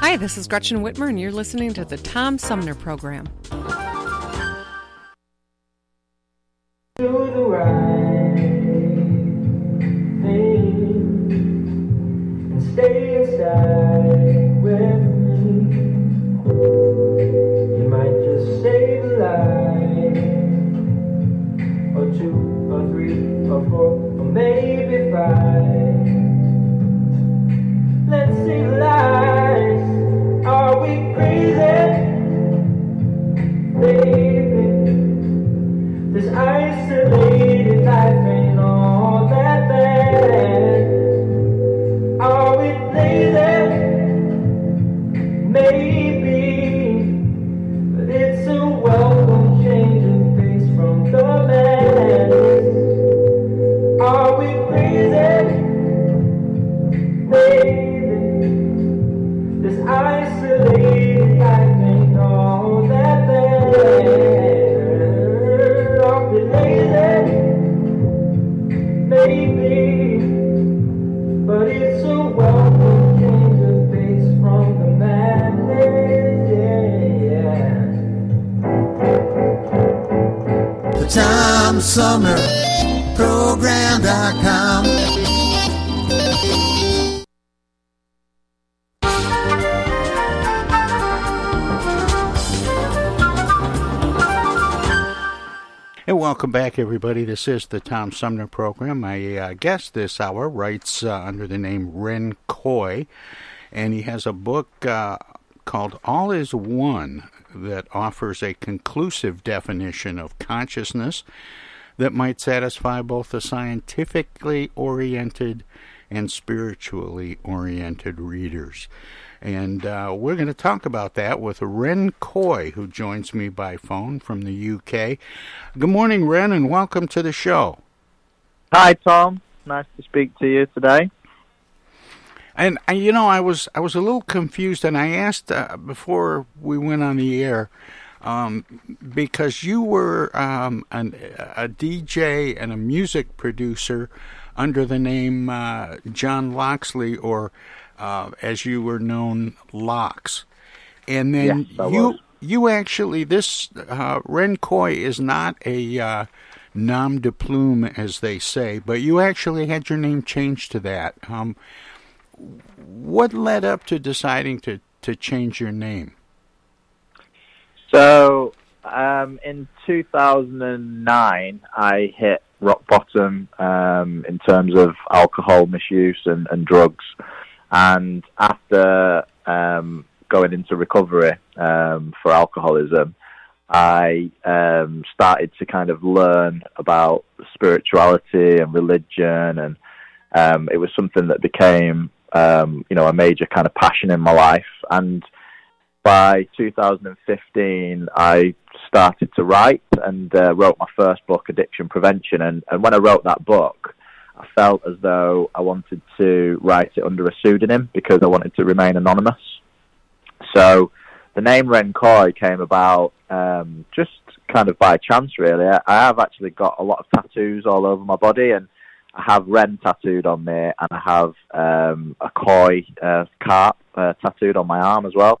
Hi, this is Gretchen Whitmer, and you're listening to the Tom Sumner Program. Life, maybe five. Let's save lives. Are we crazy, baby? This isolated life ain't all everybody. This is the Tom Sumner program. My uh, guest this hour writes uh, under the name Ren Koi, and he has a book uh, called All Is One that offers a conclusive definition of consciousness that might satisfy both the scientifically oriented and spiritually oriented readers. And uh, we're going to talk about that with Ren Koi, who joins me by phone from the UK. Good morning, Ren, and welcome to the show. Hi, Tom. Nice to speak to you today. And, and you know, I was I was a little confused, and I asked uh, before we went on the air um, because you were um, an, a DJ and a music producer under the name uh, John Loxley, or uh, as you were known, Locks. And then Yes, you was. you actually this uh, is not a uh, nom de plume, as they say, but you actually had your name changed to that. Um, what led up to deciding to, to change your name? So, um, in 2009, I hit rock bottom um, in terms of alcohol misuse and, and drugs. And after um, going into recovery um, for alcoholism, I um, started to kind of learn about spirituality and religion, and um, it was something that became, um, you know, a major kind of passion in my life. And by 2015, I started to write and uh, wrote my first book, Addiction Prevention. And, and when I wrote that book, I felt as though I wanted to write it under a pseudonym because I wanted to remain anonymous. So the name Ren Koi came about um, just kind of by chance, really. I, have actually got a lot of tattoos all over my body, and I have Ren tattooed on me, and I have um, a koi uh, carp uh, tattooed on my arm as well.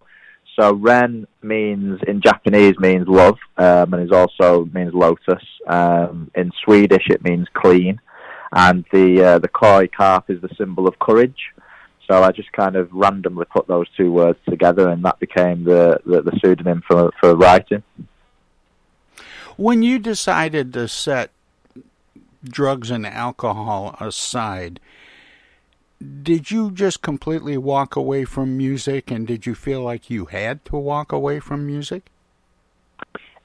So Ren means in Japanese means love, um, and it also means lotus. Um, in Swedish, it means clean, and the uh, the koi carp is the symbol of courage. So I just kind of randomly put those two words together, and that became the the, the pseudonym for for writing. When you decided to set drugs and alcohol aside, did you just completely walk away from music and did you feel like you had to walk away from music?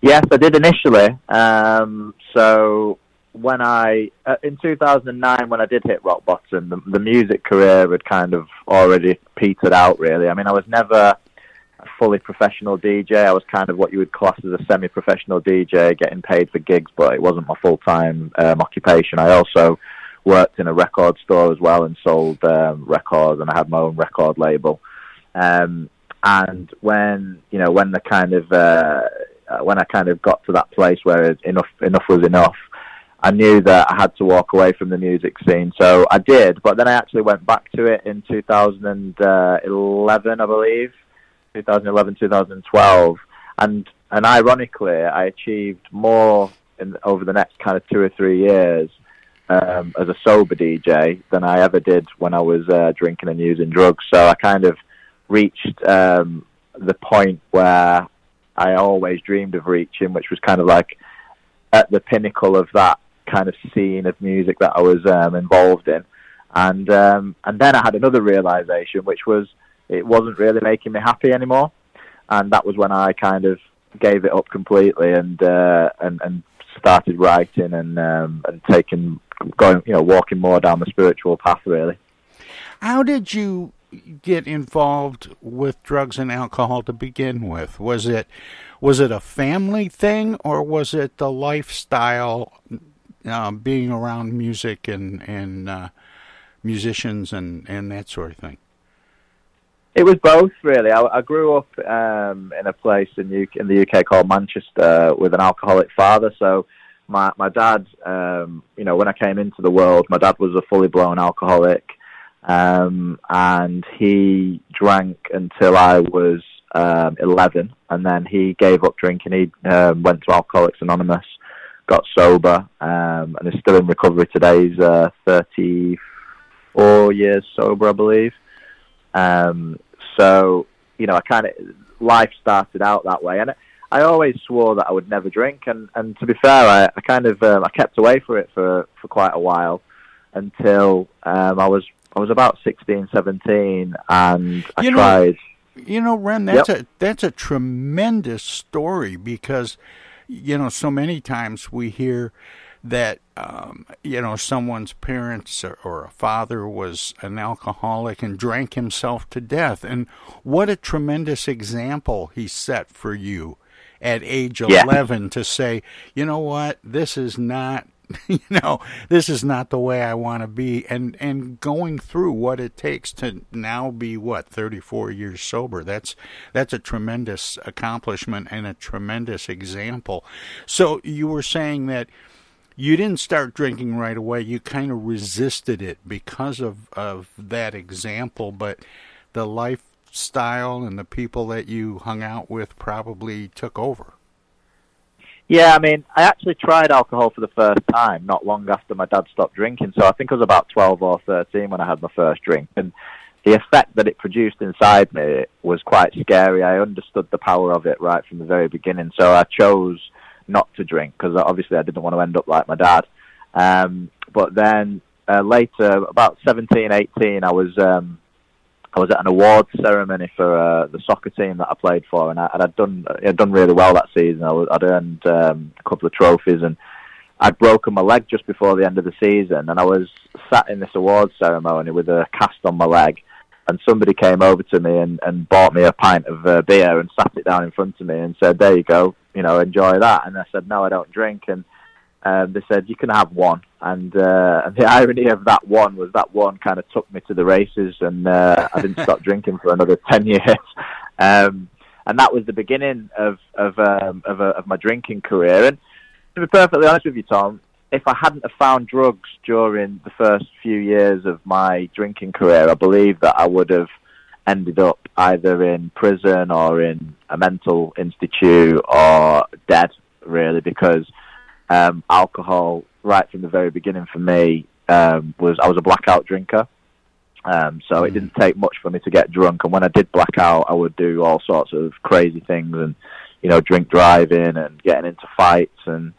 Yes, I did initially. Um, so when I uh, in 2009 when I did hit rock bottom, the, the music career had kind of already petered out. Really, I mean, I was never a fully professional DJ. I was kind of what you would class as a semi-professional DJ, getting paid for gigs, but it wasn't my full-time um, occupation. I also worked in a record store as well and sold um, records, and I had my own record label. Um, and when you know when the kind of uh, when I kind of got to that place where enough enough was enough, I knew that I had to walk away from the music scene. So I did, but then I actually went back to it in 2011, I believe, 2011, 2012, and and ironically, I achieved more in, over the next kind of two or three years um, as a sober DJ than I ever did when I was uh, drinking and using drugs. So I kind of reached um, the point where I always dreamed of reaching, which was kind of like at the pinnacle of that kind of scene of music that I was um, involved in. And um, and then I had another realization, which was it wasn't really making me happy anymore, and that was when I kind of gave it up completely and uh, and and started writing and um, and taking going you know walking more down the spiritual path really. How did you get involved with drugs and alcohol to begin with? Was it was it a family thing or was it the lifestyle uh, being around music and and uh, musicians and and that sort of thing? It was both, really. I, I grew up um, in a place in, in the UK called Manchester with an alcoholic father. So my my dad, um, you know, when I came into the world, my dad was a fully blown alcoholic, um, and he drank until I was um, 11, and then he gave up drinking. He um, went to Alcoholics Anonymous, got sober, um, and is still in recovery today. He's uh, 34 years sober, I believe. Um, so, you know, I kind of life started out that way, and I always swore that I would never drink. And, and to be fair, I, I kind of um, I kept away for it for, for quite a while until um, I was I was about 16, 17, and I you know, tried. You know, Ren, that's yep. a that's a tremendous story because you know so many times we hear that um, you know someone's parents or, or, a father was an alcoholic and drank himself to death, and what a tremendous example he set for you at age yeah. eleven to say, you know what, this is not. You know, this is not the way I want to be, and and going through what it takes to now be what thirty four years sober. That's that's a tremendous accomplishment and a tremendous example. So you were saying that you didn't start drinking right away. You kind of resisted it because of, of that example, but the lifestyle and the people that you hung out with probably took over. Yeah, I mean, I actually tried alcohol for the first time not long after my dad stopped drinking. So I think I was about 12 or 13 when I had my first drink. And the effect that it produced inside me was quite scary. I understood the power of it right from the very beginning. So I chose not to drink because obviously I didn't want to end up like my dad. Um, but then uh, later, about 17, 18, I was um, I was at an awards ceremony for uh, the soccer team that I played for, and, I, I'd done I'd done really well that season. I I'd earned um, a couple of trophies, and I'd broken my leg just before the end of the season, and I was sat in this awards ceremony with a cast on my leg and somebody came over to me and, and bought me a pint of uh, beer and sat it down in front of me and said, "There you go, you know, enjoy that." And I said, "No, I don't drink." And um, they said, "You can have one." And, uh, and the irony of that one was that one kind of took me to the races, and uh, I didn't stop drinking for another ten years. Um, and that was the beginning of of um, of, a, of my drinking career. And to be perfectly honest with you, Tom, if I hadn't have found drugs during the first few years of my drinking career, I believe that I would have ended up either in prison or in a mental institute or dead, really, because um, alcohol, right from the very beginning for me, um, was I was a blackout drinker. Um, so mm. it didn't take much for me to get drunk, and when I did black out, I would do all sorts of crazy things and you know, drink driving and getting into fights, and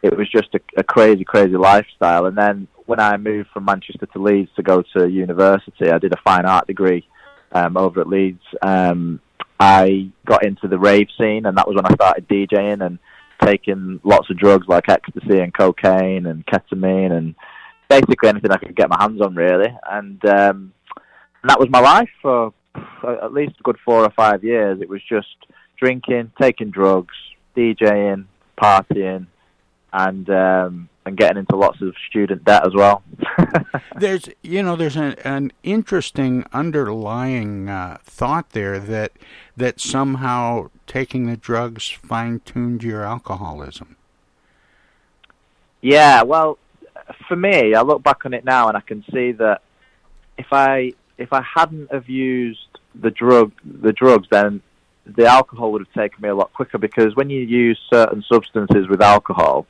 it was just a, a crazy, crazy lifestyle. And then when I moved from Manchester to Leeds to go to university, I did a fine art degree um, over at Leeds. Um, I got into the rave scene, and that was when I started DJing and taking lots of drugs like ecstasy and cocaine and ketamine and basically anything I could get my hands on, really. And, um, that was my life for at least a good four or five years. It was just drinking, taking drugs, DJing, partying, and um, and getting into lots of student debt as well. there's, you know, there's an, an interesting underlying uh, thought there that that somehow taking the drugs fine tuned your alcoholism. Yeah, well, for me, I look back on it now and I can see that if I if I hadn't have used the drug the drugs, then the alcohol would have taken me a lot quicker because when you use certain substances with alcohol,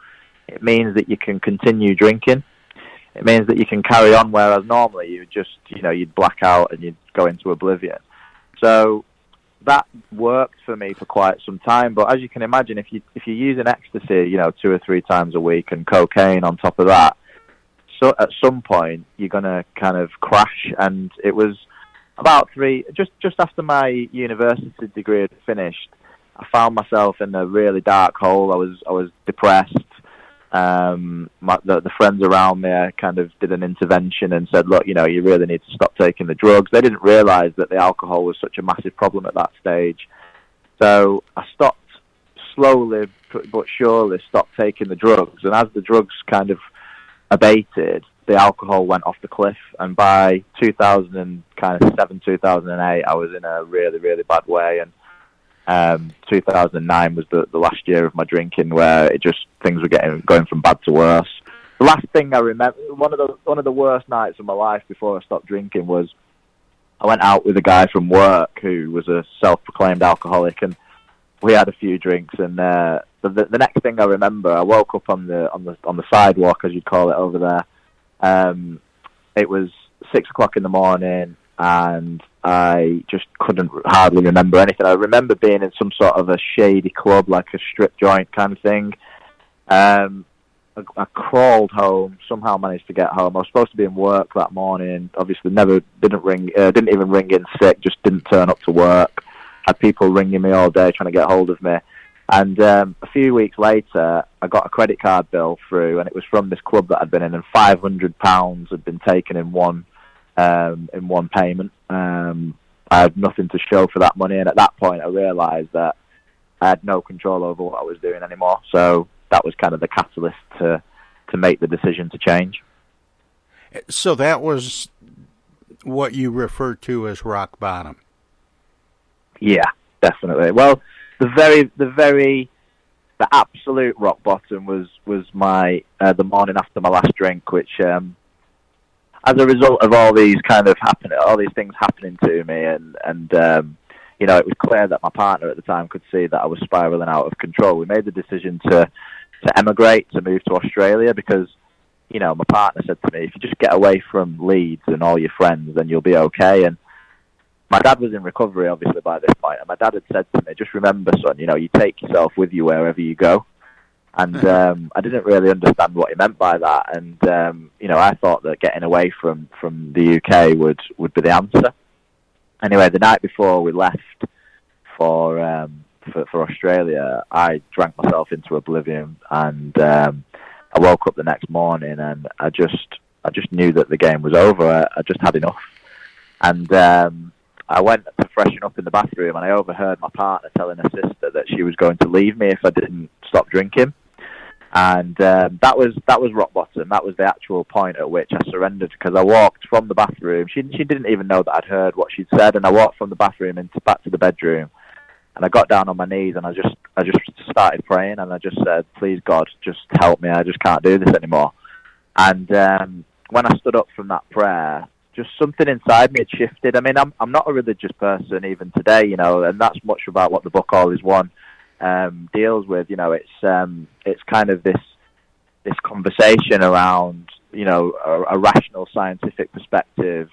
it means that you can continue drinking. It means that you can carry on, whereas normally you just, you know, you'd black out and you'd go into oblivion. So that worked for me for quite some time. But as you can imagine, if you if you're using ecstasy, you know, two or three times a week and cocaine on top of that, so at some point you're gonna kind of crash. And it was about three, just just after my university degree had finished, I found myself in a really dark hole. I was I was depressed um, my, the, the friends around me kind of did an intervention and said, look, you know, you really need to stop taking the drugs. They didn't realise that the alcohol was such a massive problem at that stage. So I stopped slowly but surely stopped taking the drugs. And as the drugs kind of abated, the alcohol went off the cliff. And by 2007, 2008, I was in a really, really bad way. And um, 2009 was the, the last year of my drinking where it just things were getting going from bad to worse. The last thing I remember, one of the one of the worst nights of my life before I stopped drinking was I went out with a guy from work who was a self-proclaimed alcoholic, and we had a few drinks. And uh, the, the next thing I remember, I woke up on the on the on the sidewalk, as you call it over there. Um, it was six o'clock in the morning, and I just couldn't hardly remember anything. I remember being in some sort of a shady club, like a strip joint kind of thing. Um, I, I crawled home, somehow managed to get home. I was supposed to be in work that morning. Obviously, never didn't ring, uh, didn't even ring in sick. Just didn't turn up to work. Had people ringing me all day trying to get hold of me. And um, a few weeks later, I got a credit card bill through, and it was from this club that I'd been in, and five hundred pounds had been taken in one um, in one payment. Um, I had nothing to show for that money, and at that point, I realised that I had no control over what I was doing anymore. So that was kind of the catalyst to to make the decision to change. So that was what you refer to as rock bottom. Yeah, definitely. Well, the very the very the absolute rock bottom was was my uh, the morning after my last drink, which um, as a result of all these kind of happening, all these things happening to me, and and um, you know, it was clear that my partner at the time could see that I was spiraling out of control. We made the decision to to emigrate, to move to Australia, because you know, my partner said to me, if you just get away from Leeds and all your friends, then you'll be okay. And my dad was in recovery, obviously, by this point, and my dad had said to me, just remember, son, you know, you take yourself with you wherever you go and um, I didn't really understand what he meant by that. And um, you know, I thought that getting away from from the UK would would be the answer. Anyway, the night before we left for um, for, for Australia, I drank myself into oblivion, and um, I woke up the next morning, and I just I just knew that the game was over. I, I just had enough, and um, I went to freshen up in the bathroom, and I overheard my partner telling her sister that she was going to leave me if I didn't stop drinking and um, that was that was rock bottom. That was the actual point at which I surrendered because I walked from the bathroom. She she didn't even know that I'd heard what she'd said, and I walked from the bathroom into back to the bedroom, and I got down on my knees and I just I just started praying and I just said, "Please God, just help me. I just can't do this anymore." And um, when I stood up from that prayer, just something inside me had shifted. I mean, I'm I'm not a religious person even today, you know, and that's much about what the book All Is One um, deals with. You know, it's um, it's kind of this this conversation around you know a, a rational scientific perspective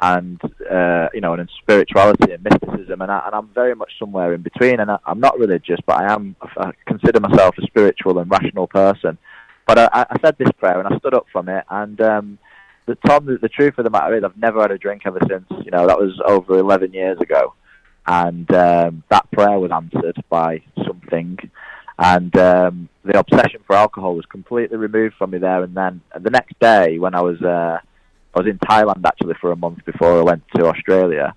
and uh, you know, and in spirituality and mysticism, and, I, and I'm very much somewhere in between. And I, I'm not religious, but I am. I consider myself a spiritual and rational person. But I, I said this prayer, and I stood up from it. And um, the Tom, the, the truth of the matter is, I've never had a drink ever since. You know, that was over 11 years ago, and um, that prayer was answered by something. And um, the obsession for alcohol was completely removed from me there and then. And the next day, when I was uh, I was in Thailand actually for a month before I went to Australia.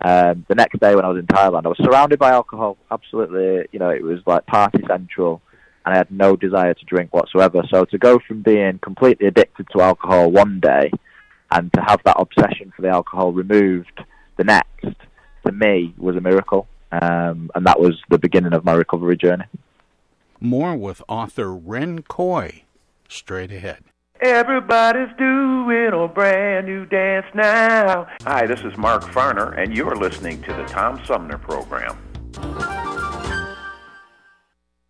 Um, the next day when I was in Thailand, I was surrounded by alcohol. Absolutely, you know, it was like party central, and I had no desire to drink whatsoever. So to go from being completely addicted to alcohol one day, and to have that obsession for the alcohol removed the next, to me was a miracle, um, and that was the beginning of my recovery journey. More with author Ren Koi straight ahead. Everybody's doing a brand new dance now. Hi, this is Mark Farner, and you're listening to the Tom Sumner Program.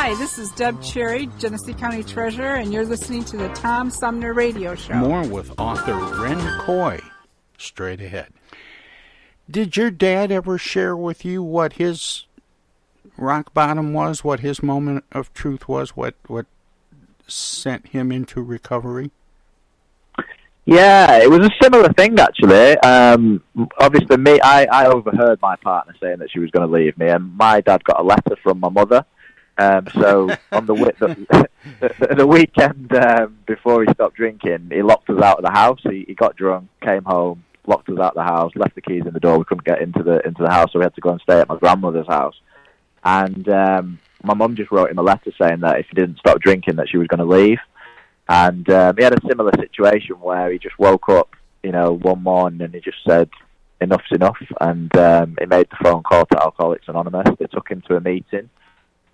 Hi, this is Deb Cherry, Genesee County Treasurer, and you're listening to the Tom Sumner Radio Show. More with author Ren Koi. Straight ahead. Did your dad ever share with you what his rock bottom was, what his moment of truth was, what what sent him into recovery? Yeah, it was a similar thing actually. Um, obviously, me, I, I overheard my partner saying that she was going to leave me, and my dad got a letter from my mother. Um, so on the, the, the, the weekend um, before he stopped drinking, he locked us out of the house. He, he got drunk, came home, locked us out of the house, left the keys in the door. We couldn't get into the into the house, so we had to go and stay at my grandmother's house. And um, my mum just wrote him a letter saying that if he didn't stop drinking, that she was going to leave. And um, he had a similar situation where he just woke up, you know, one morning and he just said, "Enough's enough," and um, he made the phone call to Alcoholics Anonymous. They took him to a meeting,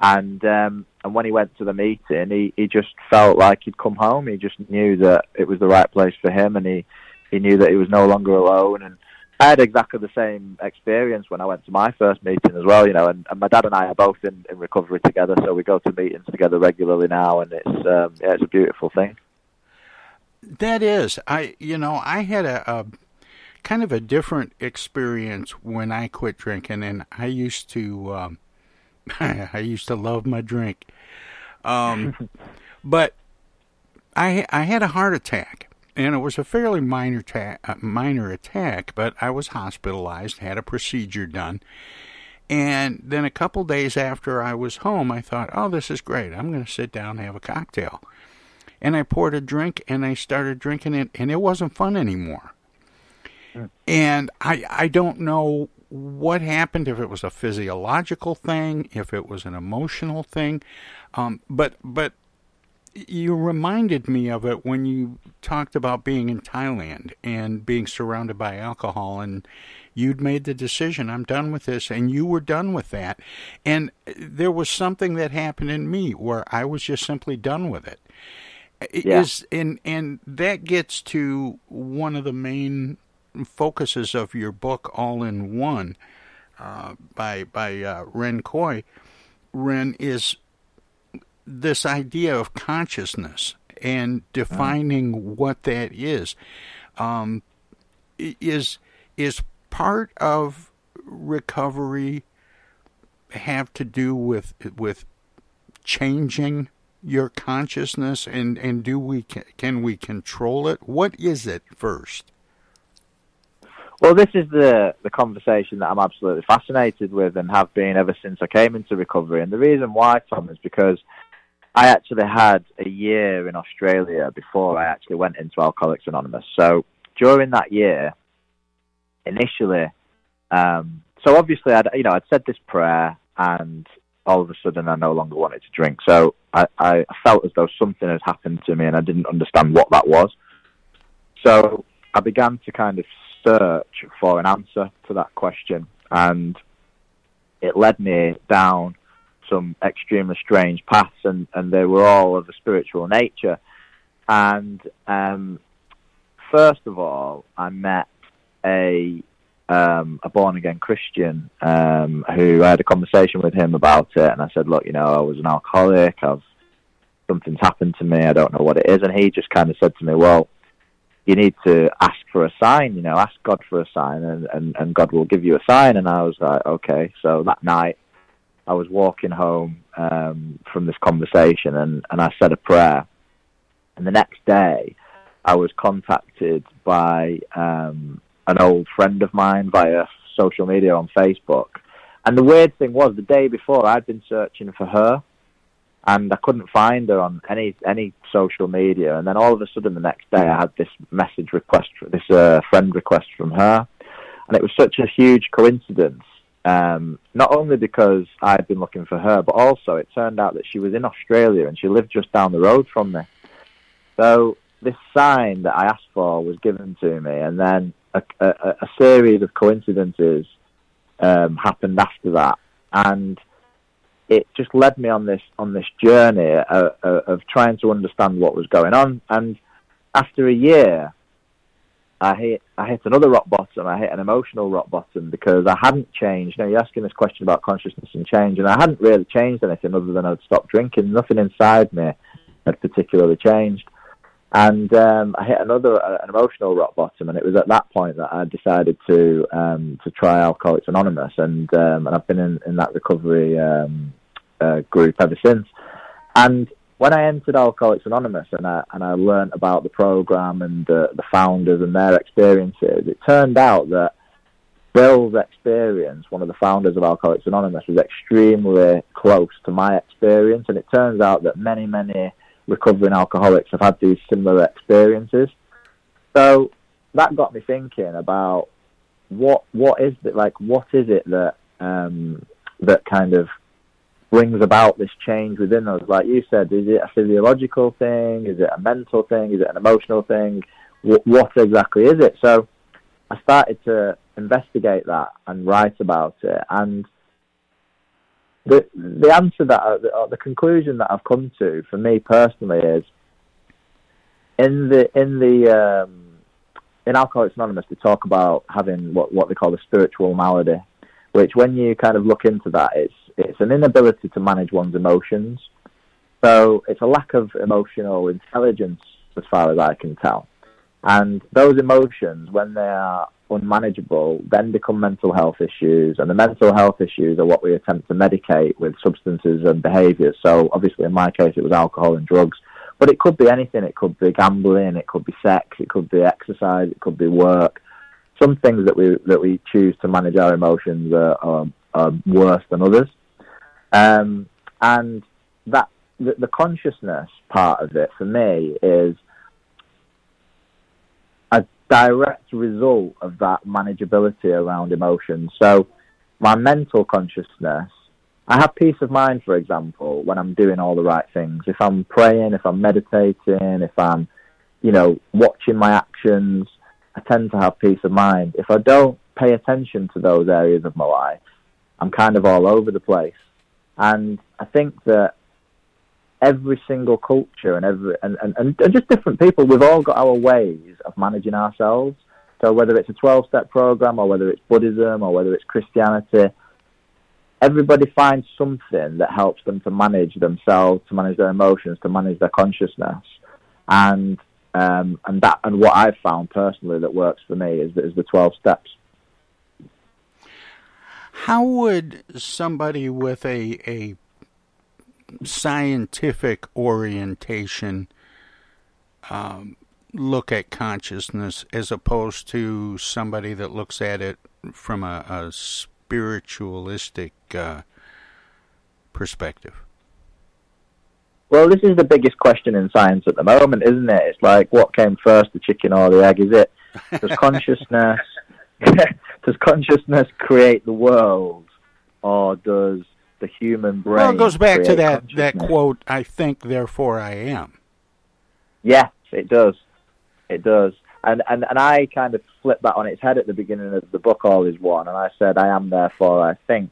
and um, and when he went to the meeting, he he just felt like he'd come home. He just knew that it was the right place for him, and he he knew that he was no longer alone. And I had exactly the same experience when I went to my first meeting as well, you know. And, and my dad and I are both in, in recovery together, so we go to meetings together regularly now, and it's um, yeah, it's a beautiful thing. That is, I you know, I had a, a kind of a different experience when I quit drinking, and I used to um, I used to love my drink, um, but I I had a heart attack and it was a fairly minor ta- uh, minor attack, but I was hospitalized, had a procedure done. And then a couple days after I was home, I thought, "Oh, this is great. I'm going to sit down and have a cocktail." And I poured a drink and I started drinking it and it wasn't fun anymore. Mm. And I I don't know what happened if it was a physiological thing, if it was an emotional thing. Um, but but you reminded me of it when you talked about being in Thailand and being surrounded by alcohol and you'd made the decision I'm done with this and you were done with that and there was something that happened in me where I was just simply done with it yeah. is and and that gets to one of the main focuses of your book all in one uh, by by uh, Ren Koi Ren is this idea of consciousness and defining what that is um, is is part of recovery have to do with with changing your consciousness and and do we can we control it? What is it first well this is the the conversation that I'm absolutely fascinated with and have been ever since I came into recovery and the reason why Tom is because I actually had a year in Australia before I actually went into Alcoholics Anonymous. So during that year, initially, um, so obviously I'd you know I'd said this prayer, and all of a sudden I no longer wanted to drink. So I, I felt as though something had happened to me, and I didn't understand what that was. So I began to kind of search for an answer to that question, and it led me down some extremely strange paths, and, and they were all of a spiritual nature. And um, first of all, I met a um, a born again Christian um, who I had a conversation with him about it, and I said, "Look, you know, I was an alcoholic. I've something's happened to me. I don't know what it is." And he just kind of said to me, "Well." You need to ask for a sign, you know, ask God for a sign, and, and, and God will give you a sign. And I was like, okay. So that night, I was walking home um, from this conversation and, and I said a prayer. And the next day, I was contacted by um, an old friend of mine via social media on Facebook. And the weird thing was, the day before, I'd been searching for her, and I couldn't find her on any any social media. And then all of a sudden, the next day, I had this message request, this uh, friend request from her, and it was such a huge coincidence um, not only because I'd been looking for her, but also it turned out that she was in Australia and she lived just down the road from me. So this sign that I asked for was given to me, and then a, a, a series of coincidences um, happened after that, and it just led me on this on this journey of, of trying to understand what was going on. And after a year, I hit I hit another rock bottom. I hit an emotional rock bottom because I hadn't changed. Know, you're asking this question about consciousness and change, and I hadn't really changed anything other than I'd stopped drinking. Nothing inside me had particularly changed. And um, I hit another uh, an emotional rock bottom, and it was at that point that I decided to um, to try Alcoholics Anonymous, and um, and I've been in, in that recovery um, uh, group ever since. And when I entered Alcoholics Anonymous and I and I learned about the program and the, the founders and their experiences, it turned out that Bill's experience, one of the founders of Alcoholics Anonymous, was extremely close to my experience, and it turns out that many many recovering alcoholics have had these similar experiences. So that got me thinking about what what is it like? What is it that um, that kind of brings about this change within us? Like you said, is it a physiological thing? Is it a mental thing? Is it an emotional thing? What, what exactly is it? So I started to investigate that and write about it, and the the answer that I, the, the conclusion that I've come to for me personally is in the in the um, in Alcoholics Anonymous they talk about having what what they call a spiritual malady, which when you kind of look into that, it's it's an inability to manage one's emotions. So it's a lack of emotional intelligence, as far as I can tell. And those emotions, when they are unmanageable, then become mental health issues. And the mental health issues are what we attempt to medicate with substances and behaviours. So obviously, in my case, it was alcohol and drugs. But it could be anything. It could be gambling. It could be sex. It could be exercise. It could be work. Some things that we that we choose to manage our emotions are, are, are worse than others. Um, and that the, the consciousness part of it for me is direct result of that manageability around emotions. So my mental consciousness, I have peace of mind, for example, when I'm doing all the right things. If I'm praying, if I'm meditating, if I'm, you know, watching my actions, I tend to have peace of mind. If I don't pay attention to those areas of my life, I'm kind of all over the place. And I think that every single culture and every and, and, and just different people, we've all got our ways of managing ourselves. So whether it's a twelve step program or whether it's Buddhism or whether it's Christianity, everybody finds something that helps them to manage themselves, to manage their emotions, to manage their consciousness. And um, and that and what I've found personally that works for me is, is the twelve steps. How would somebody with a a scientific orientation um, look at consciousness as opposed to somebody that looks at it from a, a spiritualistic uh, perspective? Well, this is the biggest question in science at the moment, isn't it? It's like what came first, the chicken or the egg? Is it does consciousness does consciousness create the world, or does the human brain? Well, it goes back to that that quote. I think, therefore, I am. Yes, it does. It does. And, and and I kind of flipped that on its head at the beginning of the book, All Is One, and I said, I am, therefore, I think.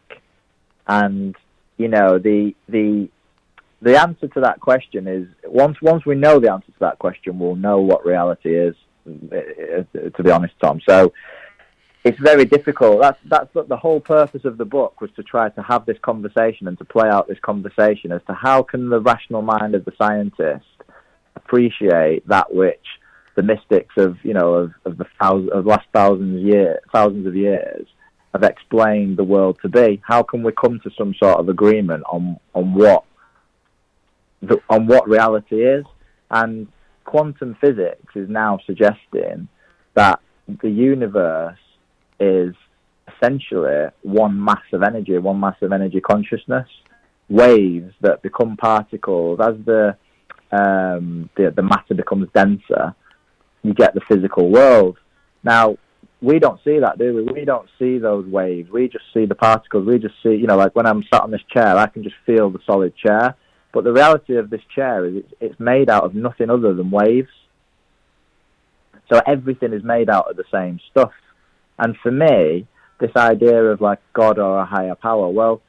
And you know, the the the answer to that question is once once we know the answer to that question, we'll know what reality is. Eh, eh, to be honest, Tom. So it's very difficult. That's that's the whole purpose of the book was to try to have this conversation and to play out this conversation as to how can the rational mind of the scientist appreciate that which the mystics of you know of, of the thousands of last thousands year thousands of years have explained the world to be. How can we come to some sort of agreement on on what the, on what reality is? And quantum physics is now suggesting that the universe is essentially one mass of energy, one mass of energy consciousness, waves that become particles as the um, the, the matter becomes denser. You get the physical world. Now we don't see that, do we? We don't see those waves. We just see the particles. We just see, you know, like when I'm sat on this chair, I can just feel the solid chair. But the reality of this chair is it's, it's made out of nothing other than waves. So everything is made out of the same stuff. And for me, this idea of like God or a higher power, well,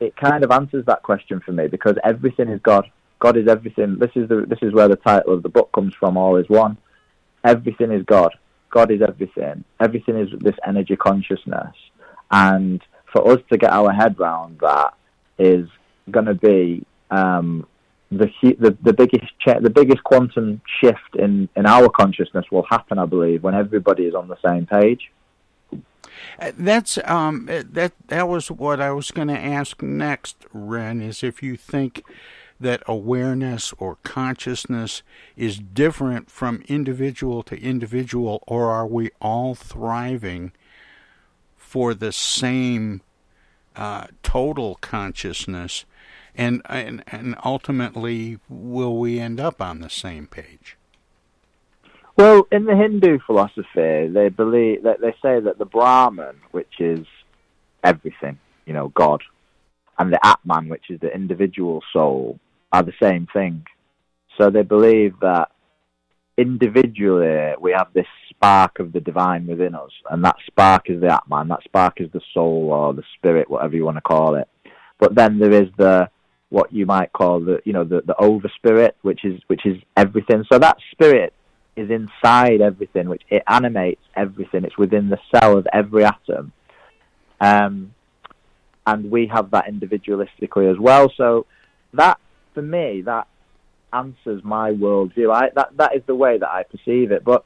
it kind of answers that question for me because everything is God. God is everything. This is the this is where the title of the book comes from. All is one. Everything is God. God is everything. Everything is this energy consciousness, and for us to get our head round that is going to be um, the, the the biggest cha- the biggest quantum shift in in our consciousness will happen, I believe, when everybody is on the same page. Uh, That's um uh, that that was what I was going to ask next, Ren. Is if you think that awareness or consciousness is different from individual to individual, or are we all thriving for the same uh, total consciousness, and, and and ultimately will we end up on the same page? Well, in the Hindu philosophy, they believe that they say that the Brahman, which is everything, you know, God, and the Atman, which is the individual soul, are the same thing. So they believe that individually we have this spark of the divine within us, and that spark is the Atman, that spark is the soul or the spirit, whatever you want to call it. But then there is the what you might call the you know the the over spirit, which is which is everything. So that spirit is inside everything, which it animates everything. It's within the cell of every atom. Um, and we have that individualistically as well. So that, for me, that answers my worldview. I, that that is the way that I perceive it. But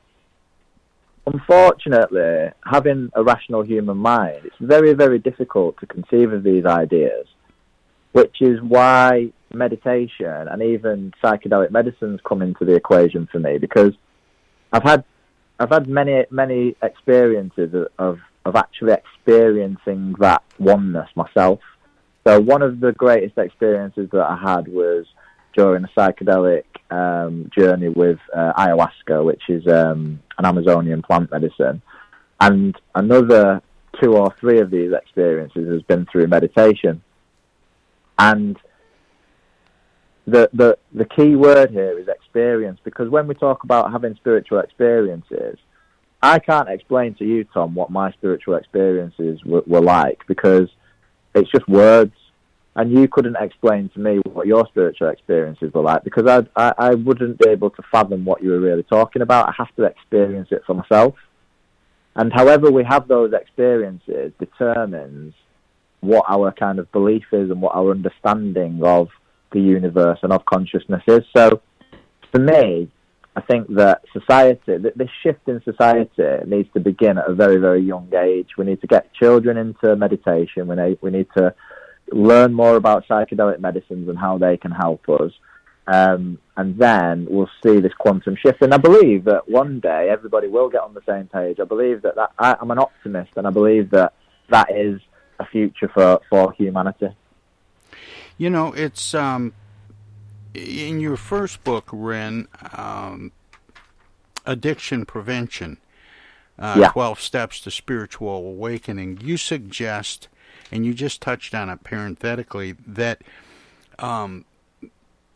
unfortunately, having a rational human mind, it's very, very difficult to conceive of these ideas, which is why meditation and even psychedelic medicines come into the equation for me because I've had I've had many many experiences of, of actually experiencing that oneness myself. So one of the greatest experiences that I had was during a psychedelic um, journey with uh, ayahuasca, which is um, an Amazonian plant medicine, and another two or three of these experiences has been through meditation. And the, the, the key word here is experience because when we talk about having spiritual experiences, I can't explain to you, Tom, what my spiritual experiences were, were like because it's just words. And you couldn't explain to me what your spiritual experiences were like because I'd, I, I wouldn't be able to fathom what you were really talking about. I have to experience it for myself. And however we have those experiences determines what our kind of belief is and what our understanding of the universe and of consciousness is. So, for me, I think that society, that this shift in society needs to begin at a very, very young age. We need to get children into meditation. We need, we need to learn more about psychedelic medicines and how they can help us. Um, and then we'll see this quantum shift. And I believe that one day everybody will get on the same page. I believe that, that I, I'm an optimist, and I believe that that is a future for, for humanity. You know, it's um, in your first book, Ren, um, Addiction Prevention uh, Yeah. 12 Steps to Spiritual Awakening. You suggest, and you just touched on it parenthetically, that um,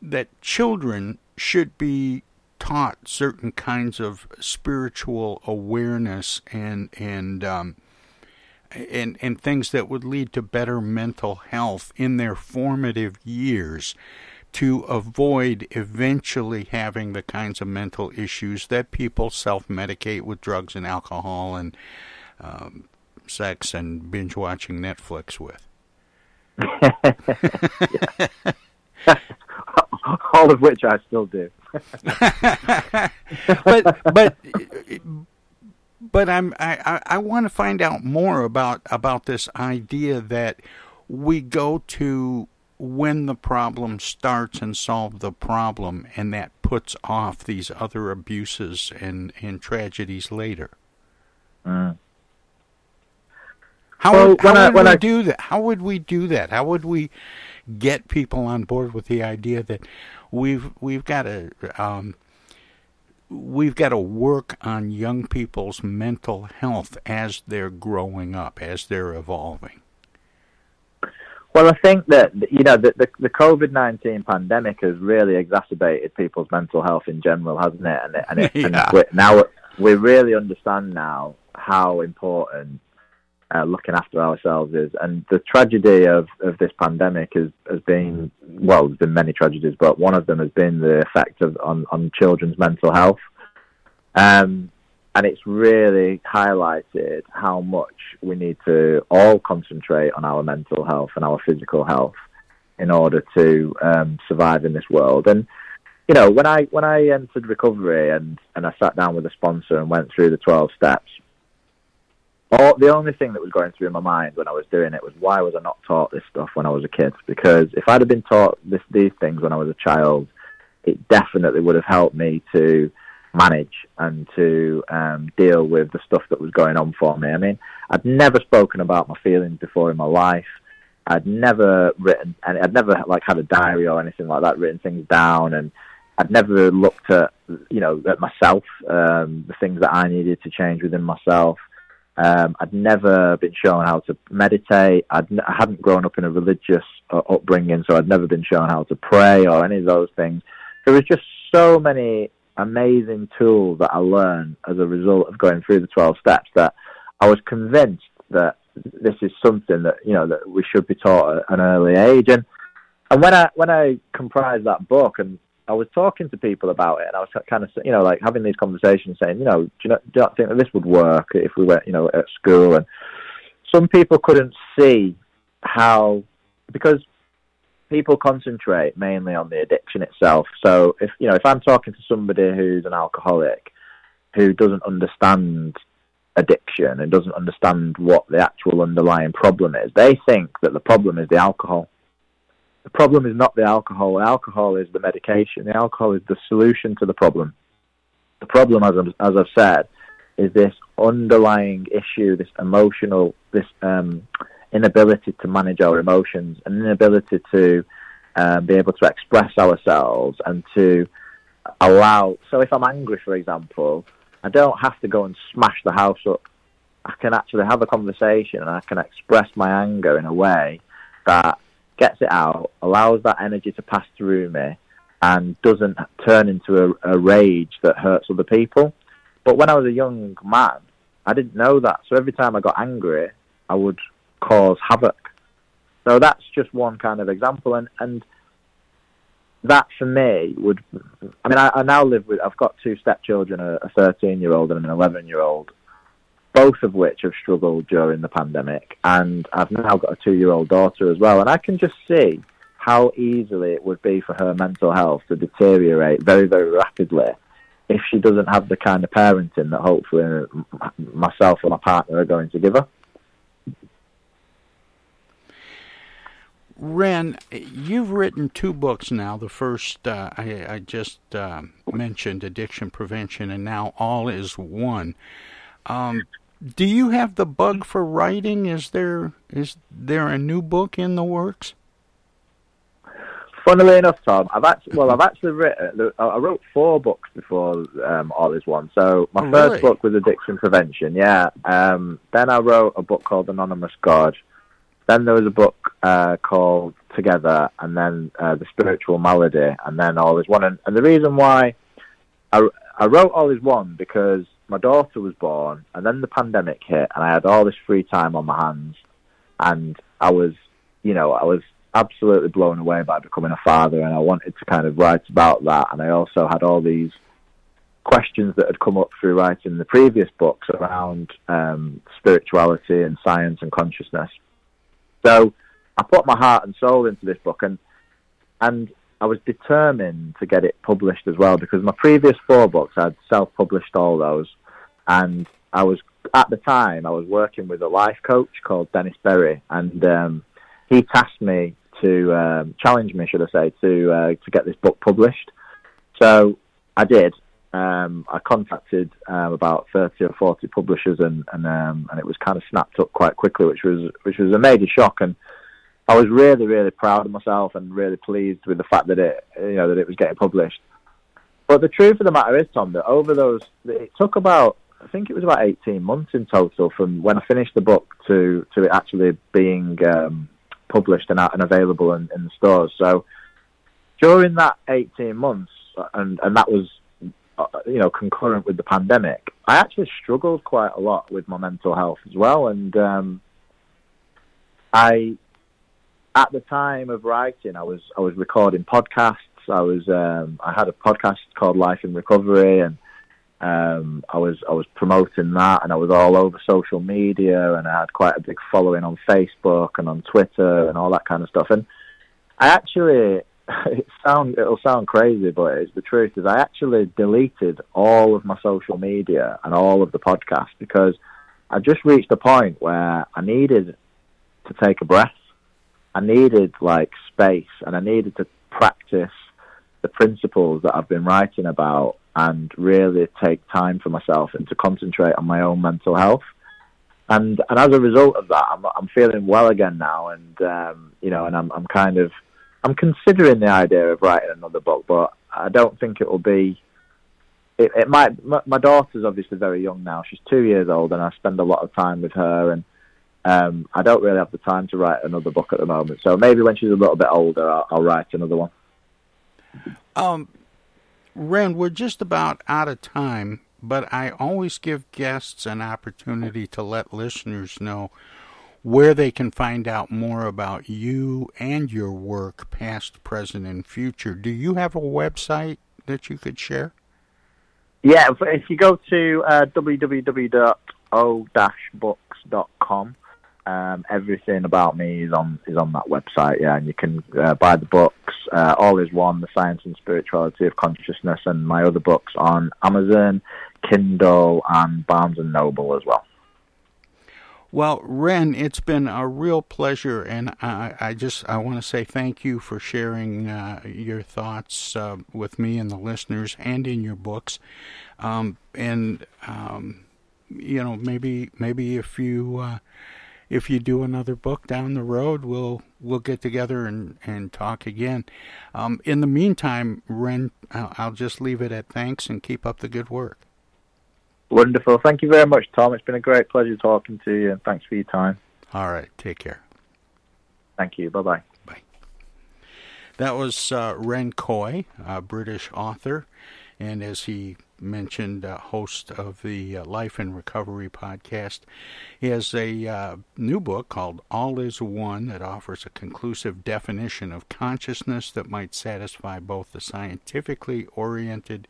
that children should be taught certain kinds of spiritual awareness and and um, and and things that would lead to better mental health in their formative years to avoid eventually having the kinds of mental issues that people self-medicate with drugs and alcohol and um, sex and binge watching Netflix with. All of which I still do. but but but I'm I, I, I want to find out more about about this idea that we go to when the problem starts and solve the problem and that puts off these other abuses and, and tragedies later. Mm. How Well, how I- would when we I- do that? How would we do that? How would we get people on board with the idea that we've we've got to um, we've got to work on young people's mental health as they're growing up, as they're evolving. Well, I think that you know the the, the COVID nineteen pandemic has really exacerbated people's mental health in general, hasn't it? And, it- and, it, and Yeah. we now we really understand now how important uh, looking after ourselves is. And the tragedy of, of this pandemic has has been well, there's been many tragedies, but one of them has been the effect of on on children's mental health. Um, and it's really highlighted how much we need to all concentrate on our mental health and our physical health in order to um, survive in this world. And you know, when I when I entered recovery and and I sat down with a sponsor and went through the twelve steps, all the only thing that was going through my mind when I was doing it was why was I not taught this stuff when I was a kid? Because if I'd have been taught this these things when I was a child, it definitely would have helped me to manage and to um, deal with the stuff that was going on for me. I mean, I'd never spoken about my feelings before in my life. I'd never written, and I'd never like had a diary or anything like that, written things down, and I'd never looked at, you know, at myself, um, the things that I needed to change within myself. Um, I'd never been shown how to meditate. I'd, n- I hadn't grown up in a religious uh, upbringing, so I'd never been shown how to pray or any of those things. There was just so many amazing tools that I learned as a result of going through the 12 steps that I was convinced that this is something that, you know, that we should be taught at an early age. And, and when I, when I comprised that book and I was talking to people about it, and I was kind of, you know, like having these conversations, saying, you know, do you not, do not think that this would work if we went, you know, at school? And some people couldn't see how, because people concentrate mainly on the addiction itself. So if you know, if I'm talking to somebody who's an alcoholic who doesn't understand addiction and doesn't understand what the actual underlying problem is, they think that the problem is the alcohol the problem is not the alcohol. Alcohol is the medication. The alcohol is the solution to the problem. The problem, as, i as I've said, is this underlying issue, this emotional, this um, inability to manage our emotions, an inability to um, be able to express ourselves and to allow. So, if I'm angry, for example, I don't have to go and smash the house up. I can actually have a conversation and I can express my anger in a way that gets it out, allows that energy to pass through me, and doesn't turn into a, a rage that hurts other people. But when I was a young man, I didn't know that. So every time I got angry, I would cause havoc. So that's just one kind of example, and and that for me would. I mean, I, I now live with. I've got two stepchildren, a, a 13 year old and an 11 year old, both of which have struggled during the pandemic. And I've now got a two year old daughter as well. And I can just see how easily it would be for her mental health to deteriorate very, very rapidly if she doesn't have the kind of parenting that hopefully myself and my partner are going to give her. Ren, you've written two books now. The first uh, I, I, just uh, mentioned, Addiction Prevention, and now All is One. Um, do you have the bug for writing? Is there is there a new book in the works? Funnily enough, Tom, I've actually well, I've actually written. I wrote four books before um, all is one. So my Oh, first really? book was addiction prevention. Yeah. Um, then I wrote a book called Anonymous God. Then there was a book uh, called Together, and then uh, the Spiritual Malady, and then all is one. And, and the reason why I, I wrote all is one because my daughter was born, and then the pandemic hit, and I had all this free time on my hands, and I was, you know, I was absolutely blown away by becoming a father, and I wanted to kind of write about that, and I also had all these questions that had come up through writing the previous books around um, spirituality and science and consciousness. So I put my heart and soul into this book, and and I was determined to get it published as well because my previous four books I'd self-published all those, and I was at the time I was working with a life coach called Dennis Berry, and um, he tasked me to um, challenge me, should I say, to uh, to get this book published. So I did. Um, I contacted um, about thirty or forty publishers, and and um, and it was kind of snapped up quite quickly, which was which was a major shock. And I was really really proud of myself and really pleased with the fact that it you know that it was getting published. But the truth of the matter is, Tom, that over those it took about I think it was about eighteen months in total from when I finished the book to to it actually being um, published and and available in, in the stores. So during that eighteen months, and and that was uh, you know concurrent with the pandemic, I actually struggled quite a lot with my mental health as well, and um, I at the time of writing, I was I was recording podcasts. I was um, I had a podcast called Life in Recovery, and Um, I was I was promoting that, and I was all over social media, and I had quite a big following on Facebook and on Twitter and all that kind of stuff. And I actually, it sound it'll sound crazy, but it's the truth. Is I actually deleted all of my social media and all of the podcasts because I just reached a point where I needed to take a breath. I needed like space, and I needed to practice the principles that I've been writing about and really take time for myself and to concentrate on my own mental health. And and as a result of that, I'm I'm feeling well again now, and um, you know, and I'm I'm kind of I'm considering the idea of writing another book, but I don't think it will be. It, it might. My, my daughter's obviously very young now; she's two years old, and I spend a lot of time with her, and um, I don't really have the time to write another book at the moment. So maybe when she's a little bit older, I'll, I'll write another one. Um, Ren, we're just about out of time, but I always give guests an opportunity to let listeners know where they can find out more about you and your work, past, present, and future. Do you have a website that you could share? Yeah, if you go to uh, www.o-books.com, um, everything about me is on is on that website. Yeah, and you can uh, buy the books. Uh, All is one: the science and spirituality of consciousness, and my other books on Amazon, Kindle, and Barnes and Noble as well. Well, Ren, it's been a real pleasure, and I, I just I want to say thank you for sharing uh, your thoughts uh, with me and the listeners, and in your books. Um, and um, you know, maybe maybe if you uh, if you do another book down the road, we'll we'll get together and and talk again. Um, in the meantime, Ren, I'll, just leave it at thanks and keep up the good work. Wonderful. Thank you very much, Tom. It's been a great pleasure talking to you, and thanks for your time. All right. Take care. Thank you. Bye bye. Bye. That was uh, Ren Koi, a British author, and as he mentioned, uh, host of the uh, Life in Recovery podcast. He has a uh, new book called All Is One that offers a conclusive definition of consciousness that might satisfy both the scientifically oriented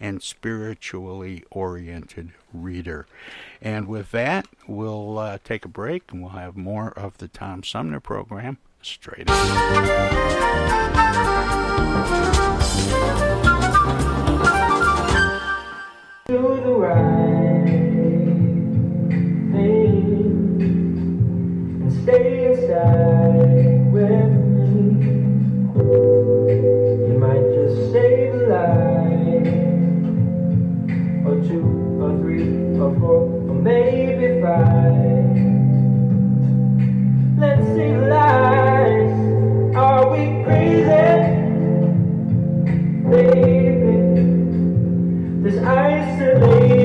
and spiritually oriented reader. And with that, we'll uh, take a break and we'll have more of the Tom Sumner program straight Do the right thing and stay inside with me. You might just save a life or two or three or four or maybe five. Let's save lives. Are we crazy? Baby, this isolated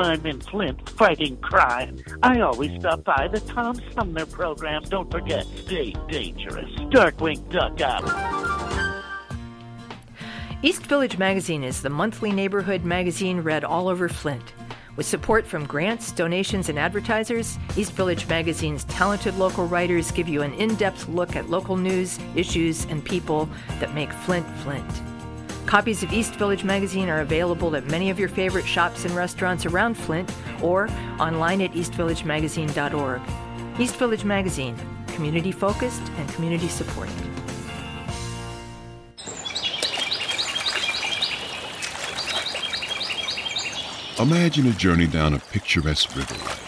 I'm in Flint fighting crime, I always stop by the Tom Sumner program. Don't forget, stay dangerous. Darkwing Duck out. East Village Magazine is the monthly neighborhood magazine read all over Flint. With support from grants, donations, and advertisers, East Village Magazine's talented local writers give you an in depth look at local news, issues, and people that make Flint Flint. Copies of East Village Magazine are available at many of your favorite shops and restaurants around Flint or online at eastvillagemagazine.org. East Village Magazine, community focused and community supported. Imagine a journey down a picturesque riverway.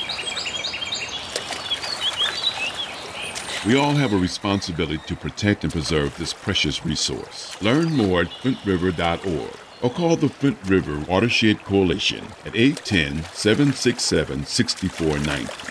We all have a responsibility to protect and preserve this precious resource. Learn more at flintriver.org or call the Flint River Watershed Coalition at 810 767 6490.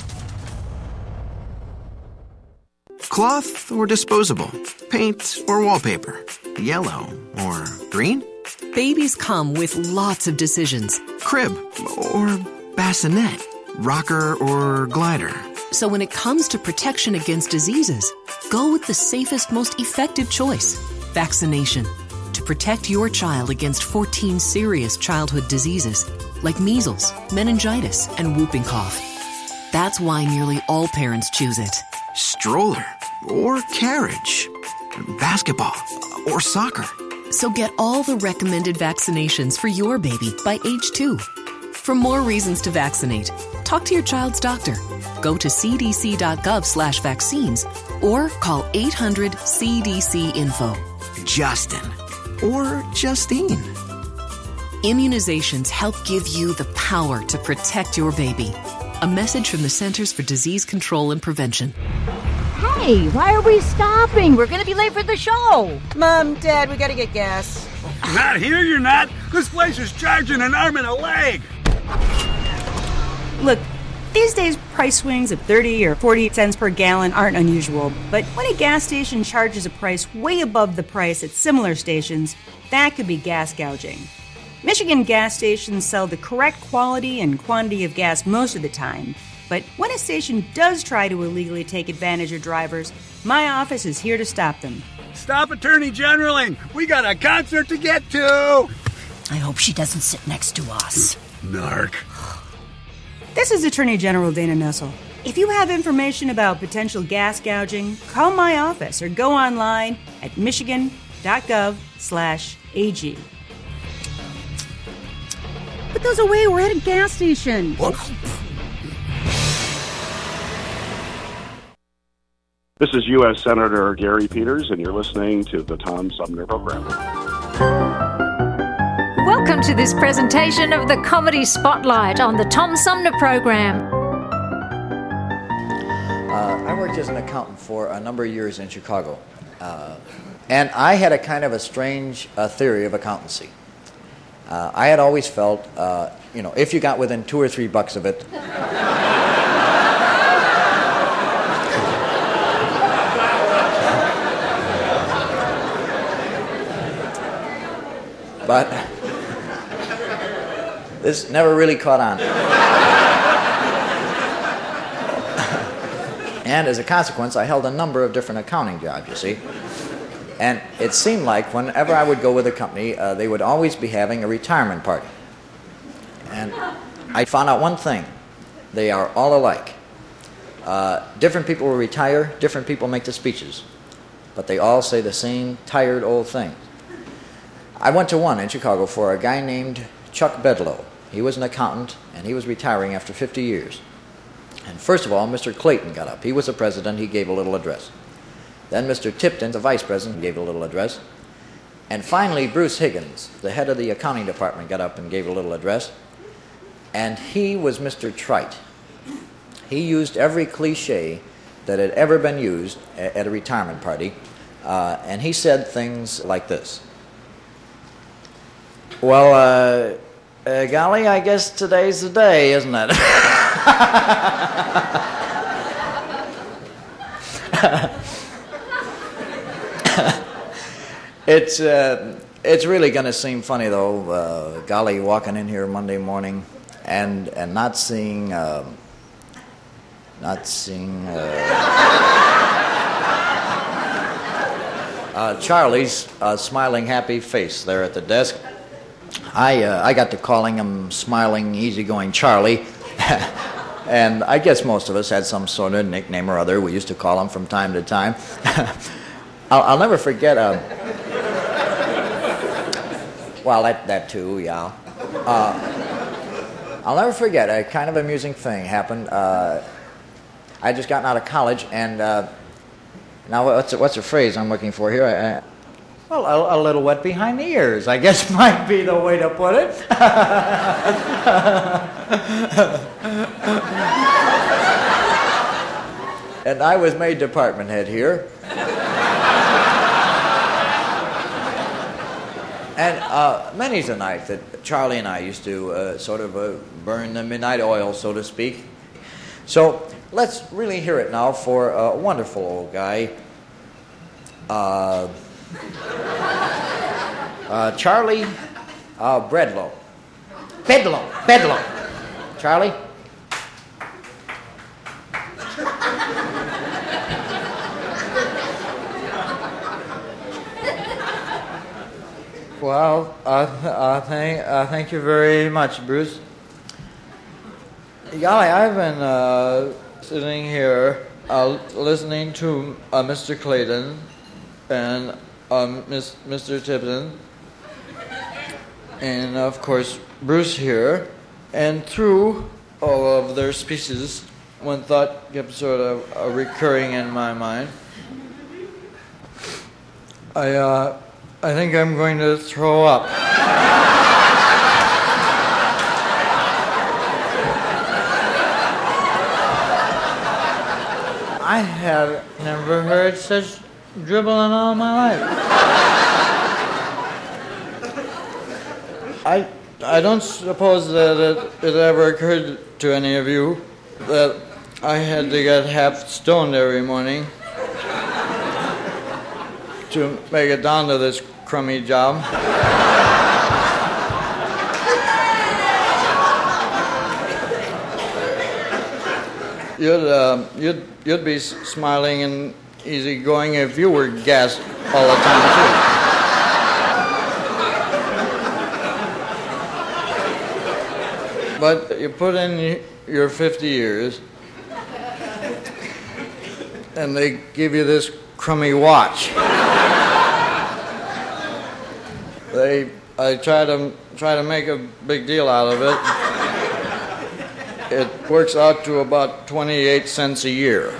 Cloth or disposable? Paint or wallpaper? Yellow or green? Babies come with lots of decisions. Crib or bassinet? Rocker or glider? So when it comes to protection against diseases, go with the safest, most effective choice vaccination. To protect your child against 14 serious childhood diseases like measles, meningitis, and whooping cough. That's why nearly all parents choose it. Stroller or carriage? Basketball or soccer? So get all the recommended vaccinations for your baby by age two. For more reasons to vaccinate, talk to your child's doctor. Go to cdc.gov slash vaccines or call 800 CDC info. Justin or Justine. Immunizations help give you the power to protect your baby. A message from the Centers for Disease Control and Prevention. Hey, why are we stopping? We're gonna be late for the show. Mom, Dad, we gotta get gas. Not here, you're not. This place is charging an arm and a leg. Look, these days price swings of 30 or 40 cents per gallon aren't unusual, but when a gas station charges a price way above the price at similar stations, that could be gas gouging. Michigan gas stations sell the correct quality and quantity of gas most of the time, but when a station does try to illegally take advantage of drivers, my office is here to stop them. Stop Attorney Generaling! We got a concert to get to! I hope she doesn't sit next to us. Narc. This is Attorney General Dana Nessel. If you have information about potential gas gouging, call my office or go online at michigan.gov slash AG. Put those away. We're at a gas station. This is U.S. Senator Gary Peters, and you're listening to the Tom Sumner Program. Welcome to this presentation of the Comedy Spotlight on the Tom Sumner Program. Uh, I worked as an accountant for a number of years in Chicago. Uh, and I had a kind of a strange uh, theory of accountancy. Uh, I had always felt, uh, you know, if you got within two or three bucks of it, but this never really caught on. and as a consequence, I held a number of different accounting jobs, you see. And it seemed like whenever I would go with a company, uh, they would always be having a retirement party. And I found out one thing they are all alike. Uh, different people will retire, different people make the speeches, but they all say the same tired old thing. I went to one in Chicago for a guy named Chuck Bedlow. He was an accountant and he was retiring after 50 years. And first of all, Mr. Clayton got up. He was the president, he gave a little address. Then Mr. Tipton, the vice president, gave a little address. And finally, Bruce Higgins, the head of the accounting department, got up and gave a little address. And he was Mr. Trite. He used every cliche that had ever been used at a retirement party. Uh, and he said things like this Well, uh, uh, golly, I guess today's the day, isn't it? it's, uh, it's really going to seem funny though, uh, golly, walking in here Monday morning and and not seeing um not seeing uh, uh, Charlie's uh, smiling, happy face there at the desk. I uh, I got to calling him smiling, easygoing Charlie. And I guess most of us had some sort of nickname or other. We used to call him from time to time. I'll, I'll never forget. Uh, well, that, that too, yeah. Uh, I'll never forget a kind of amusing thing happened. Uh, I just gotten out of college, and uh, now what's what's the phrase I'm looking for here? Well, a, a little wet behind the ears, I guess might be the way to put it. and I was made department head here. And uh, many's the night that Charlie and I used to uh, sort of uh, burn the midnight oil, so to speak. So let's really hear it now for a wonderful old guy, uh, uh, Charlie uh, Breadlow. Bedlow, Bedlow. Charlie? Well, uh, uh, thank, uh, thank you very much, Bruce. Golly, I've been uh, sitting here uh, listening to uh, Mr. Clayton and um, Miss, Mr. Tipton, and of course Bruce here, and through all of their speeches, one thought kept sort of uh, recurring in my mind. I, uh, I think I'm going to throw up. I have never heard such dribbling all my life. I, I don't suppose that it, it ever occurred to any of you that I had to get half stoned every morning to make it down to this crummy job. You'd, uh, you'd, you'd be smiling and easygoing if you were gassed all the time, too. But you put in your 50 years, and they give you this crummy watch. They, I try to try to make a big deal out of it. It works out to about 28 cents a year.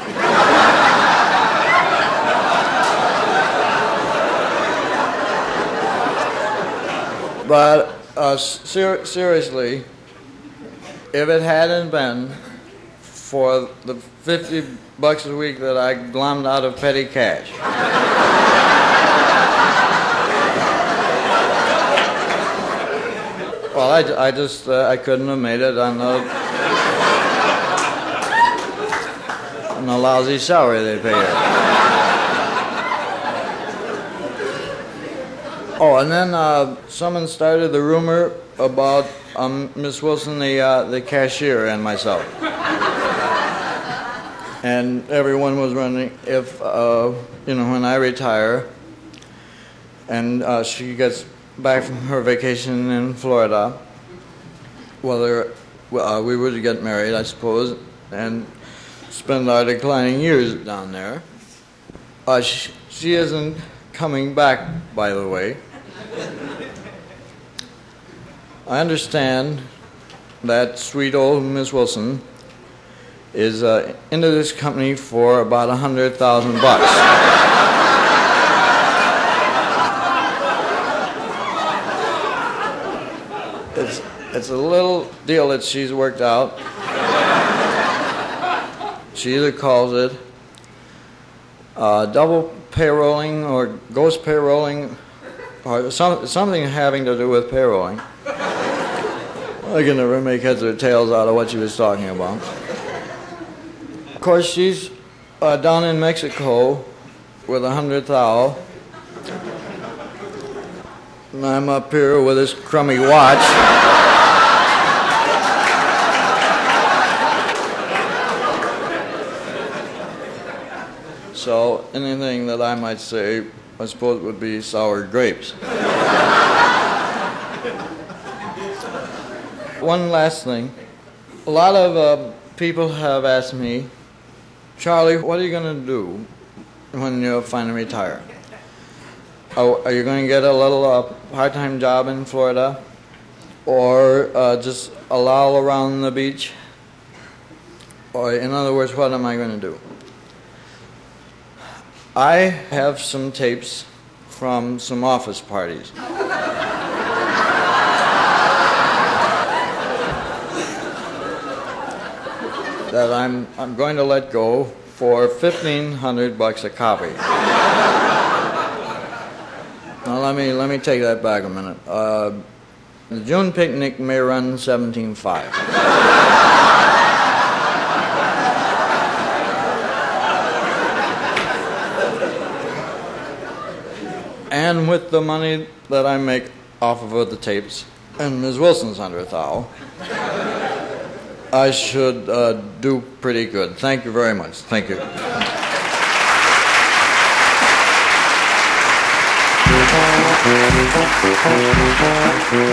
But uh, ser- seriously, if it hadn't been for the 50 bucks a week that I glommed out of petty cash, well, I, I just uh, I couldn't have made it on the on the lousy salary they pay her. Oh, and then uh, someone started the rumor about um, Miss Wilson, the uh, the cashier, and myself. And everyone was wondering if, uh, you know, when I retire and uh, she gets back from her vacation in Florida, whether uh, we would get married, I suppose, and spend our declining years down there. Uh, she, she isn't coming back, by the way. I understand that sweet old Miss Wilson is uh, into this company for about a hundred thousand bucks. It's, it's a little deal that she's worked out. She either calls it uh, double payrolling or ghost payrolling or some, something having to do with payrolling. I can never make heads or tails out of what she was talking about. Of course, she's uh, down in Mexico with a hundred thou. And I'm up here with this crummy watch. so anything that I might say, I suppose, it would be sour grapes. One last thing. A lot of uh, people have asked me, Charlie, what are you going to do when you finally retire? Oh, are you going to get a little uh, part-time job in Florida, or uh, just a lull around the beach? Or, in other words, what am I going to do? I have some tapes from some office parties. that I'm, I'm going to let go for 1500 bucks a copy. now let me, let me take that back a minute. Uh, the June picnic may run 17.5. and with the money that I make off of the tapes and Ms. Wilson's under a thou, I should uh, do pretty good. Thank you very much. Thank you.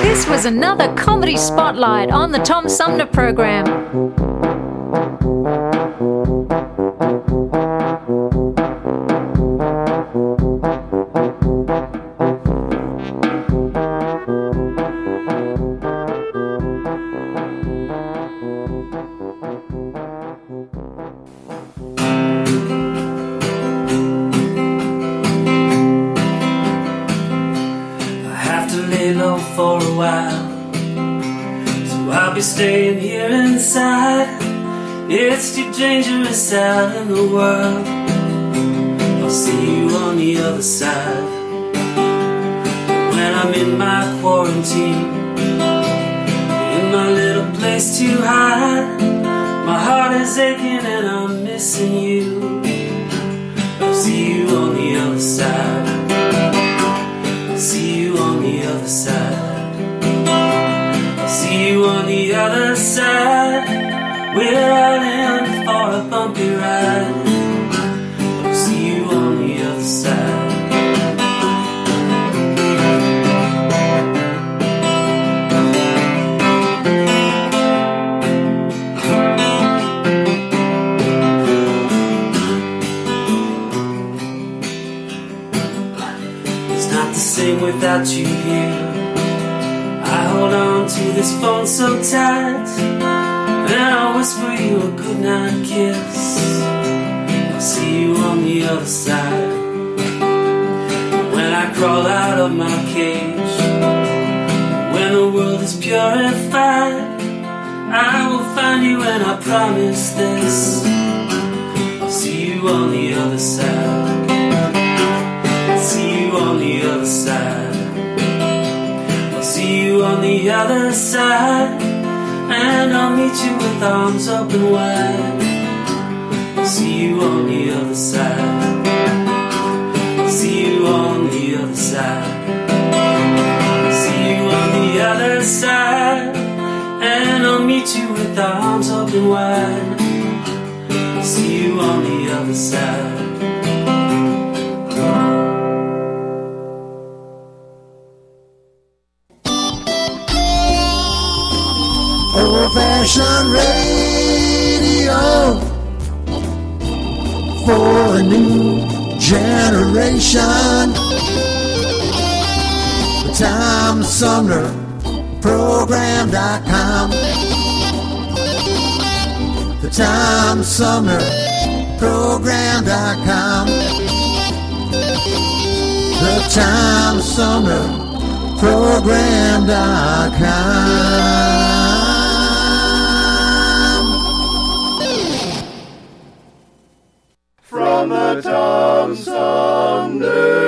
This was another comedy spotlight on the Tom Sumner program. I will find you and I promise this. I'll see you on the other side. I'll see you on the other side. I'll see you on the other side. And I'll meet you with arms open wide. I'll see you on the other side. I'll see you on the other side. I'll see you on the other side. I'll you with arms open wide. See you on the other side. Old fashioned radio for a new generation. The Tom Sumner Program.com. The Tom Sumner Program.com. The Tom Sumner Program.com. From the Tom Sumner